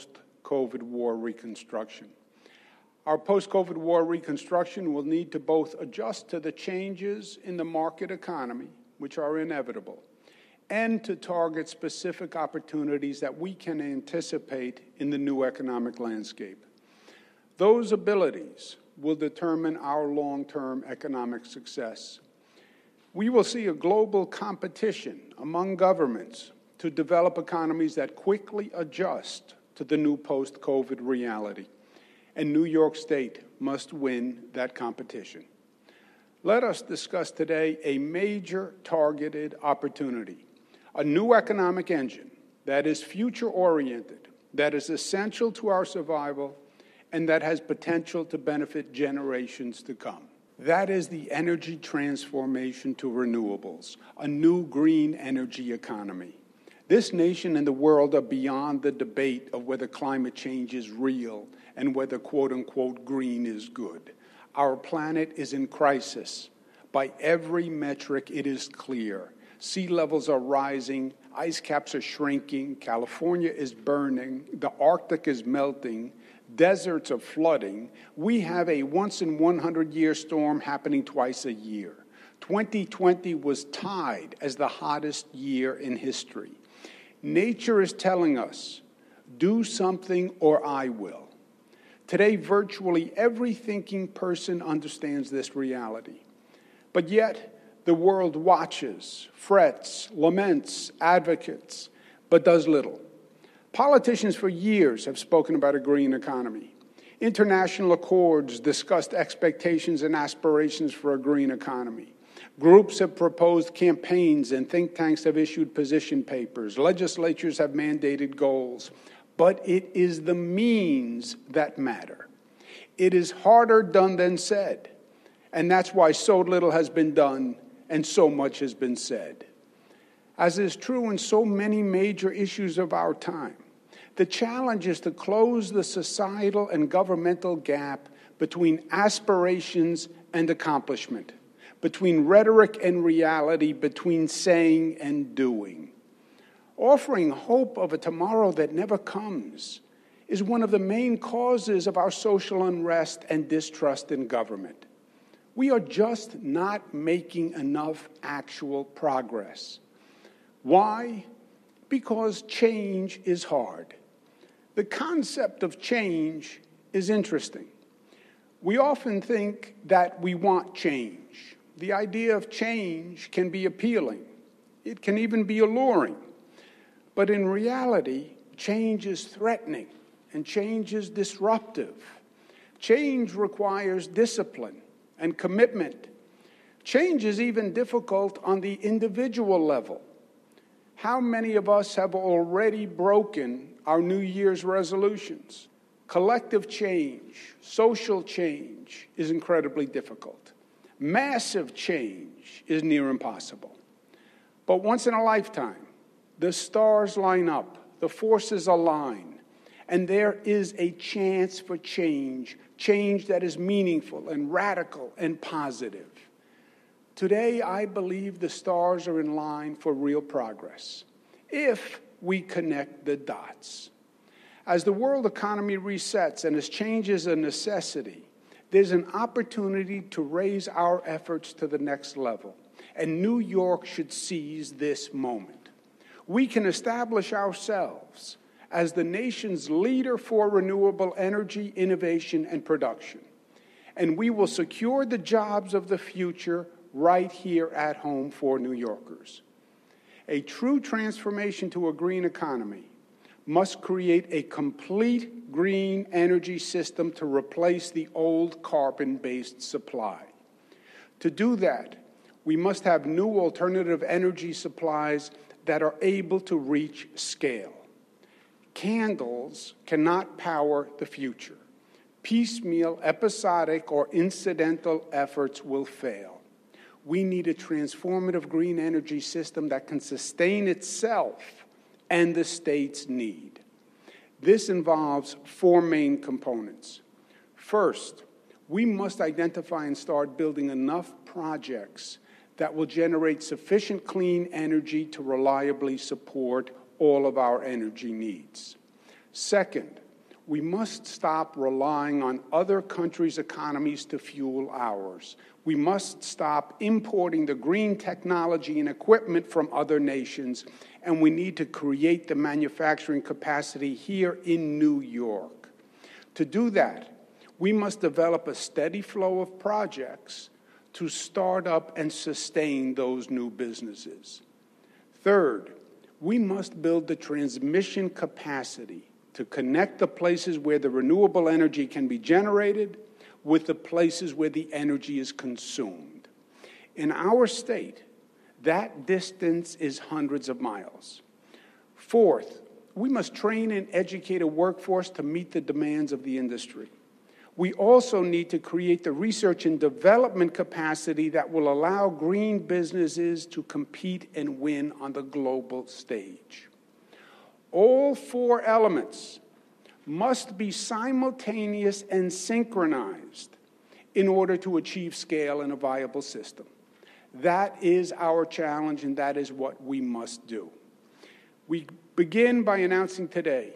post COVID war reconstruction. Our post COVID war reconstruction will need to both adjust to the changes in the market economy, which are inevitable, and to target specific opportunities that we can anticipate in the new economic landscape. Those abilities will determine our long term economic success. We will see a global competition among governments to develop economies that quickly adjust to the new post COVID reality. And New York State must win that competition. Let us discuss today a major targeted opportunity, a new economic engine that is future oriented, that is essential to our survival, and that has potential to benefit generations to come. That is the energy transformation to renewables, a new green energy economy. This nation and the world are beyond the debate of whether climate change is real and whether quote unquote green is good. Our planet is in crisis. By every metric, it is clear. Sea levels are rising, ice caps are shrinking, California is burning, the Arctic is melting, deserts are flooding. We have a once in 100 year storm happening twice a year. 2020 was tied as the hottest year in history. Nature is telling us, do something or I will. Today, virtually every thinking person understands this reality. But yet, the world watches, frets, laments, advocates, but does little. Politicians for years have spoken about a green economy. International accords discussed expectations and aspirations for a green economy. Groups have proposed campaigns and think tanks have issued position papers. Legislatures have mandated goals. But it is the means that matter. It is harder done than said. And that's why so little has been done and so much has been said. As is true in so many major issues of our time, the challenge is to close the societal and governmental gap between aspirations and accomplishment, between rhetoric and reality, between saying and doing. Offering hope of a tomorrow that never comes is one of the main causes of our social unrest and distrust in government. We are just not making enough actual progress. Why? Because change is hard. The concept of change is interesting. We often think that we want change. The idea of change can be appealing, it can even be alluring. But in reality, change is threatening and change is disruptive. Change requires discipline and commitment. Change is even difficult on the individual level. How many of us have already broken our New Year's resolutions? Collective change, social change is incredibly difficult. Massive change is near impossible. But once in a lifetime, the stars line up, the forces align, and there is a chance for change, change that is meaningful and radical and positive. Today, I believe the stars are in line for real progress if we connect the dots. As the world economy resets and as change is a necessity, there's an opportunity to raise our efforts to the next level. And New York should seize this moment. We can establish ourselves as the nation's leader for renewable energy, innovation, and production. And we will secure the jobs of the future right here at home for New Yorkers. A true transformation to a green economy must create a complete green energy system to replace the old carbon based supply. To do that, we must have new alternative energy supplies that are able to reach scale. Candles cannot power the future. Piecemeal, episodic, or incidental efforts will fail. We need a transformative green energy system that can sustain itself and the state's need. This involves four main components. First, we must identify and start building enough projects that will generate sufficient clean energy to reliably support all of our energy needs. Second, we must stop relying on other countries' economies to fuel ours. We must stop importing the green technology and equipment from other nations, and we need to create the manufacturing capacity here in New York. To do that, we must develop a steady flow of projects to start up and sustain those new businesses. Third, we must build the transmission capacity to connect the places where the renewable energy can be generated with the places where the energy is consumed. In our state, that distance is hundreds of miles. Fourth, we must train and educate a workforce to meet the demands of the industry. We also need to create the research and development capacity that will allow green businesses to compete and win on the global stage. All four elements must be simultaneous and synchronized in order to achieve scale in a viable system. That is our challenge, and that is what we must do. We begin by announcing today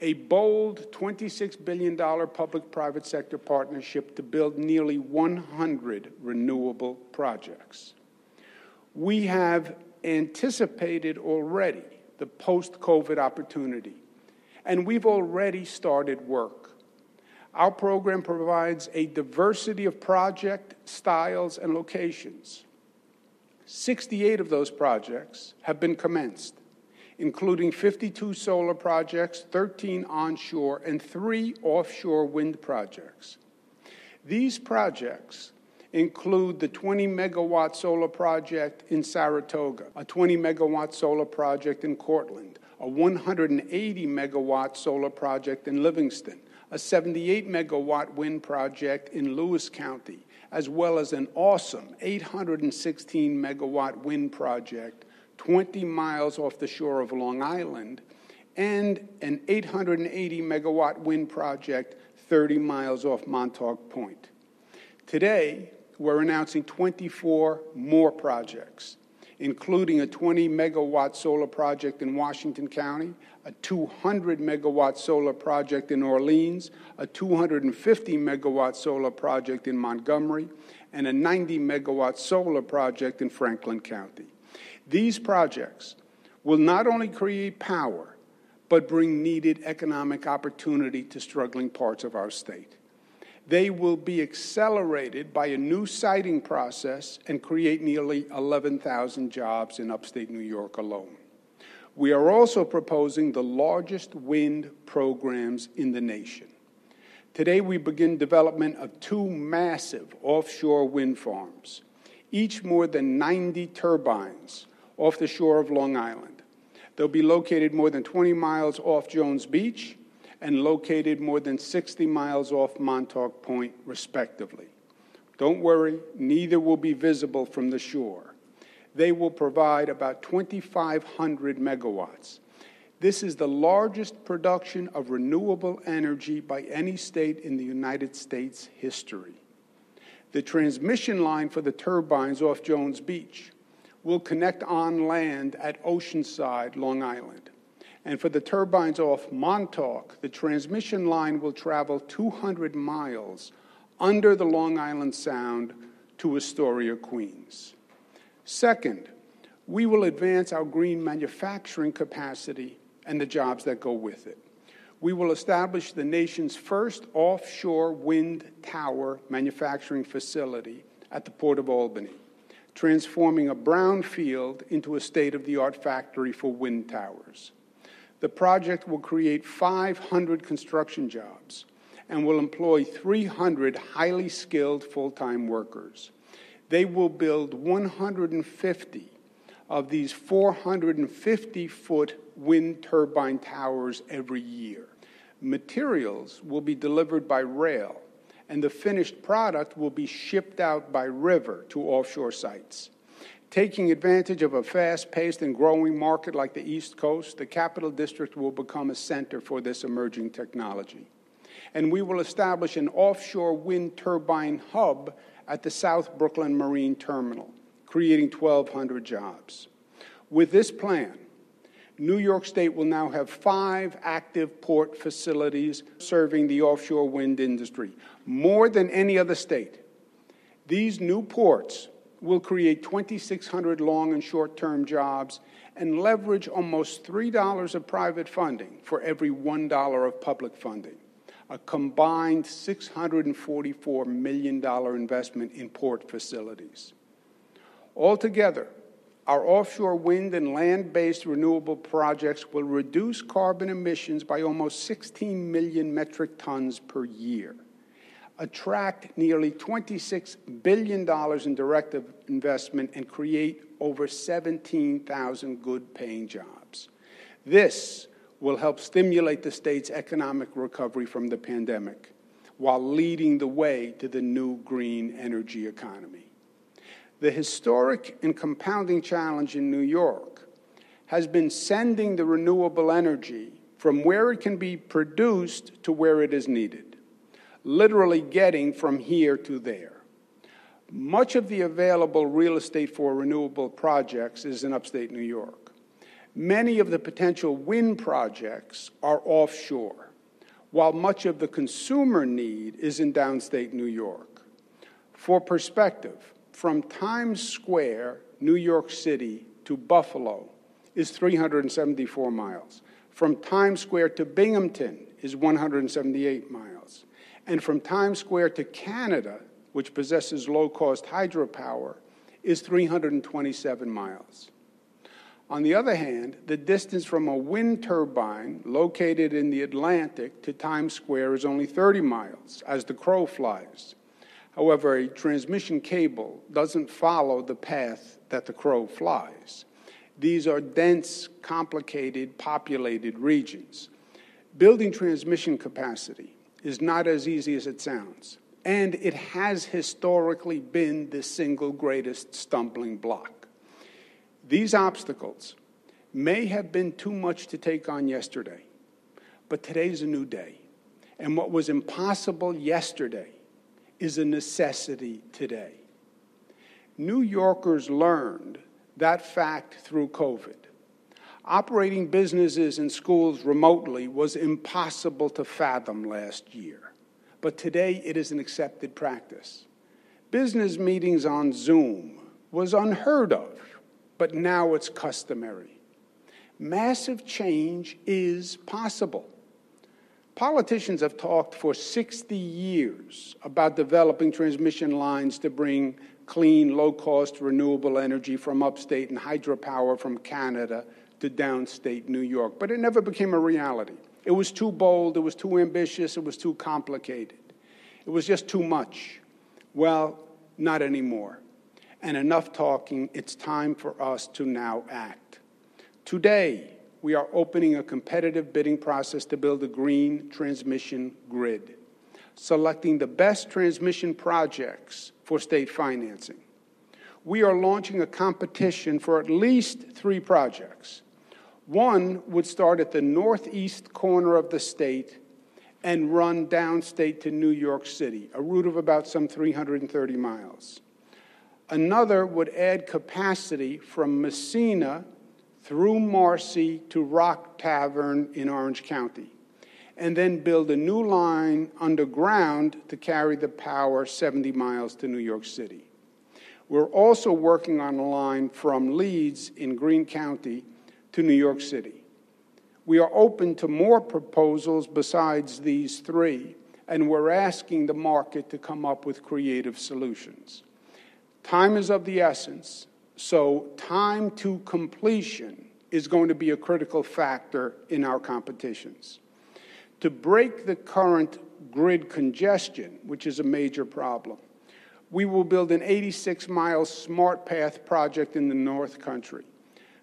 a bold $26 billion public private sector partnership to build nearly 100 renewable projects. We have anticipated already the post COVID opportunity, and we've already started work. Our program provides a diversity of project styles and locations. 68 of those projects have been commenced, including 52 solar projects, 13 onshore, and three offshore wind projects. These projects include the 20 megawatt solar project in Saratoga, a 20 megawatt solar project in Cortland, a 180 megawatt solar project in Livingston, a 78 megawatt wind project in Lewis County, as well as an awesome 816 megawatt wind project 20 miles off the shore of Long Island, and an 880 megawatt wind project 30 miles off Montauk Point. Today, we're announcing 24 more projects, including a 20 megawatt solar project in Washington County, a 200 megawatt solar project in Orleans, a 250 megawatt solar project in Montgomery, and a 90 megawatt solar project in Franklin County. These projects will not only create power, but bring needed economic opportunity to struggling parts of our state. They will be accelerated by a new siting process and create nearly 11,000 jobs in upstate New York alone. We are also proposing the largest wind programs in the nation. Today, we begin development of two massive offshore wind farms, each more than 90 turbines off the shore of Long Island. They'll be located more than 20 miles off Jones Beach and located more than 60 miles off Montauk Point, respectively. Don't worry, neither will be visible from the shore. They will provide about 2,500 megawatts. This is the largest production of renewable energy by any state in the United States history. The transmission line for the turbines off Jones Beach will connect on land at Oceanside, Long Island. And for the turbines off Montauk, the transmission line will travel 200 miles under the Long Island Sound to Astoria, Queens. Second, we will advance our green manufacturing capacity and the jobs that go with it. We will establish the nation's first offshore wind tower manufacturing facility at the Port of Albany, transforming a brownfield into a state of the art factory for wind towers. The project will create 500 construction jobs and will employ 300 highly skilled full time workers. They will build 150 of these 450 foot wind turbine towers every year. Materials will be delivered by rail, and the finished product will be shipped out by river to offshore sites. Taking advantage of a fast paced and growing market like the East Coast, the Capital District will become a center for this emerging technology. And we will establish an offshore wind turbine hub at the South Brooklyn Marine Terminal, creating 1,200 jobs. With this plan, New York State will now have five active port facilities serving the offshore wind industry, more than any other state. These new ports will create 2,600 long and short term jobs and leverage almost $3 of private funding for every $1 of public funding, a combined $644 million investment in port facilities. Altogether, our offshore wind and land based renewable projects will reduce carbon emissions by almost 16 million metric tons per year attract nearly $26 billion in direct investment and create over 17,000 good paying jobs. This will help stimulate the state's economic recovery from the pandemic while leading the way to the new green energy economy. The historic and compounding challenge in New York has been sending the renewable energy from where it can be produced to where it is needed literally getting from here to there. Much of the available real estate for renewable projects is in upstate New York. Many of the potential wind projects are offshore, while much of the consumer need is in downstate New York. For perspective, from Times Square, New York City, to Buffalo is 374 miles. From Times Square to Binghamton is 178 miles. And from Times Square to Canada, which possesses low cost hydropower, is 327 miles. On the other hand, the distance from a wind turbine located in the Atlantic to Times Square is only 30 miles as the crow flies. However, a transmission cable doesn't follow the path that the crow flies. These are dense, complicated, populated regions. Building transmission capacity is not as easy as it sounds. And it has historically been the single greatest stumbling block. These obstacles may have been too much to take on yesterday, but today's a new day. And what was impossible yesterday is a necessity today. New Yorkers learned that fact through COVID. Operating businesses and schools remotely was impossible to fathom last year, but today it is an accepted practice. Business meetings on Zoom was unheard of, but now it's customary. Massive change is possible. Politicians have talked for 60 years about developing transmission lines to bring clean, low cost, renewable energy from upstate and hydropower from Canada to downstate New York. But it never became a reality. It was too bold, it was too ambitious, it was too complicated. It was just too much. Well, not anymore. And enough talking, it's time for us to now act. Today, we are opening a competitive bidding process to build a green transmission grid, selecting the best transmission projects for state financing. We are launching a competition for at least three projects one would start at the northeast corner of the state and run downstate to New York City, a route of about some 330 miles. Another would add capacity from Massena through Marcy to Rock Tavern in Orange County, and then build a new line underground to carry the power 70 miles to New York City. We're also working on a line from Leeds in Greene County to New York City. We are open to more proposals besides these three, and we're asking the market to come up with creative solutions. Time is of the essence, so time to completion is going to be a critical factor in our competitions. To break the current grid congestion, which is a major problem, we will build an 86 mile smart path project in the North Country.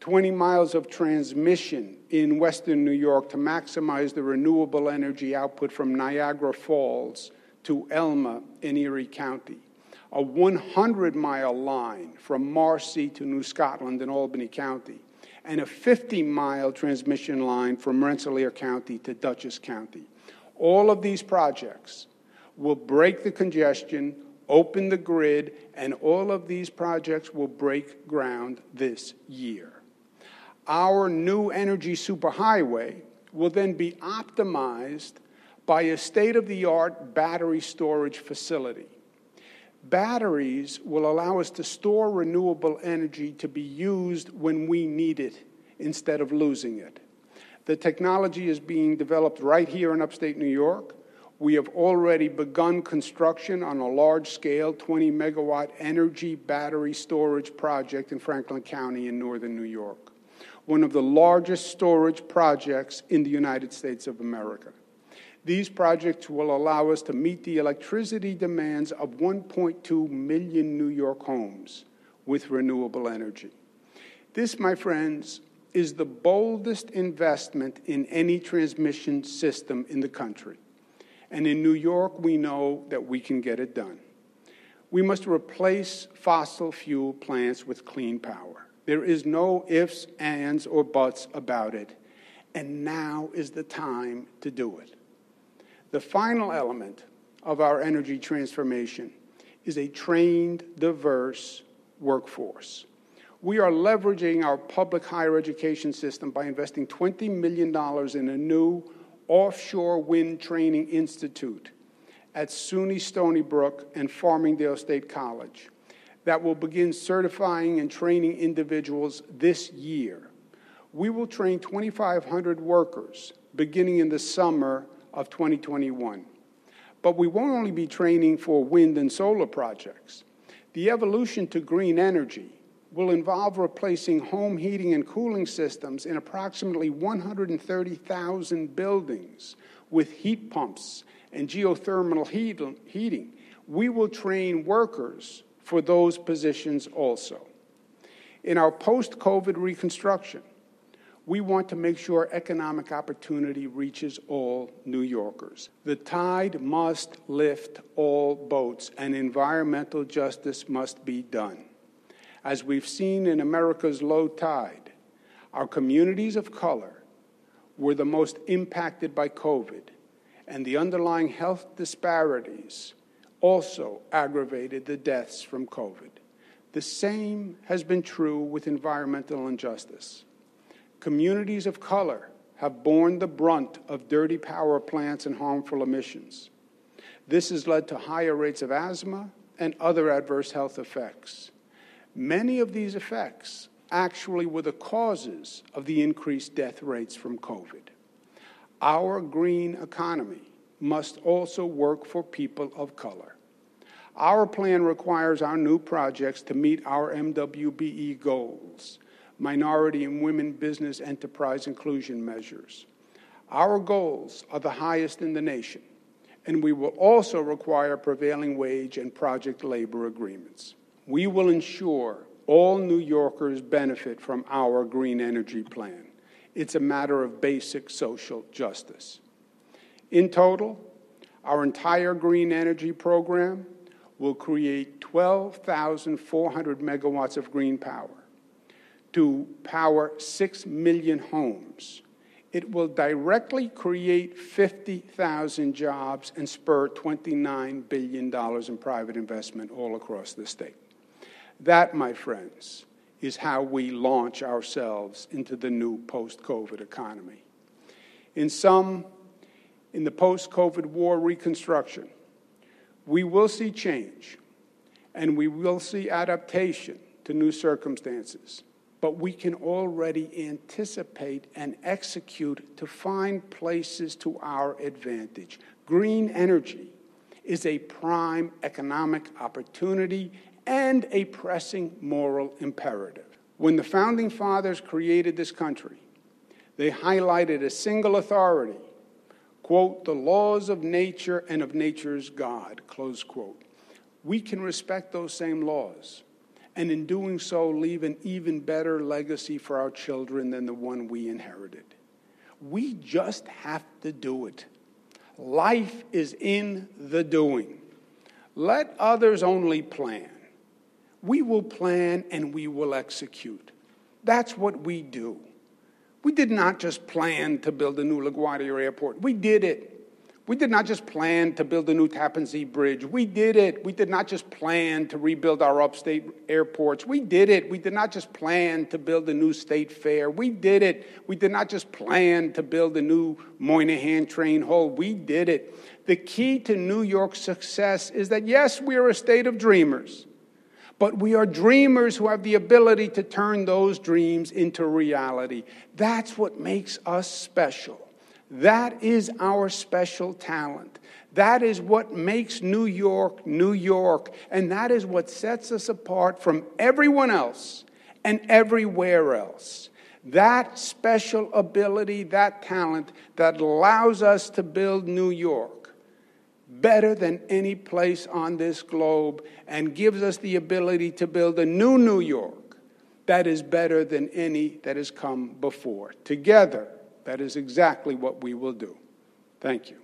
20 miles of transmission in western New York to maximize the renewable energy output from Niagara Falls to Elma in Erie County. A 100 mile line from Marcy to New Scotland in Albany County. And a 50 mile transmission line from Rensselaer County to Dutchess County. All of these projects will break the congestion, open the grid, and all of these projects will break ground this year. Our new energy superhighway will then be optimized by a state of the art battery storage facility. Batteries will allow us to store renewable energy to be used when we need it instead of losing it. The technology is being developed right here in upstate New York. We have already begun construction on a large scale 20 megawatt energy battery storage project in Franklin County in northern New York, one of the largest storage projects in the United States of America. These projects will allow us to meet the electricity demands of 1.2 million New York homes with renewable energy. This, my friends, is the boldest investment in any transmission system in the country. And in New York, we know that we can get it done. We must replace fossil fuel plants with clean power. There is no ifs, ands, or buts about it. And now is the time to do it. The final element of our energy transformation is a trained, diverse workforce. We are leveraging our public higher education system by investing $20 million in a new offshore wind training institute at SUNY Stony Brook and Farmingdale State College that will begin certifying and training individuals this year. We will train 2,500 workers beginning in the summer of 2021. But we won't only be training for wind and solar projects. The evolution to green energy will involve replacing home heating and cooling systems in approximately 130,000 buildings with heat pumps and geothermal heating. We will train workers for those positions also. In our post COVID reconstruction, we want to make sure economic opportunity reaches all New Yorkers. The tide must lift all boats, and environmental justice must be done. As we've seen in America's low tide, our communities of color were the most impacted by COVID, and the underlying health disparities also aggravated the deaths from COVID. The same has been true with environmental injustice. Communities of color have borne the brunt of dirty power plants and harmful emissions. This has led to higher rates of asthma and other adverse health effects. Many of these effects actually were the causes of the increased death rates from COVID. Our green economy must also work for people of color. Our plan requires our new projects to meet our MWBE goals minority and women business enterprise inclusion measures. Our goals are the highest in the nation, and we will also require prevailing wage and project labor agreements. We will ensure all New Yorkers benefit from our green energy plan. It's a matter of basic social justice. In total, our entire green energy program will create 12,400 megawatts of green power to power 6 million homes. It will directly create 50,000 jobs and spur $29 billion in private investment all across the state. That, my friends, is how we launch ourselves into the new post COVID economy. In sum, in the post COVID war reconstruction, we will see change and we will see adaptation to new circumstances but we can already anticipate and execute to find places to our advantage. Green energy is a prime economic opportunity and a pressing moral imperative. When the founding fathers created this country, they highlighted a single authority quote, the laws of nature and of nature's God, close quote. We can respect those same laws and in doing so, leave an even better legacy for our children than the one we inherited. We just have to do it. Life is in the doing. Let others only plan. We will plan and we will execute. That's what we do. We did not just plan to build a new LaGuardia airport, we did it. We did not just plan to build a new Tappan Zee Bridge. We did it. We did not just plan to rebuild our upstate airports. We did it. We did not just plan to build a new state fair. We did it. We did not just plan to build a new Moynihan train hall. We did it. The key to New York's success is that, yes, we are a state of dreamers, but we are dreamers who have the ability to turn those dreams into reality. That's what makes us special. That is our special talent. That is what makes New York New York. And that is what sets us apart from everyone else and everywhere else. That special ability, that talent that allows us to build New York better than any place on this globe and gives us the ability to build a new New York that is better than any that has come before. Together, that is exactly what we will do. Thank you.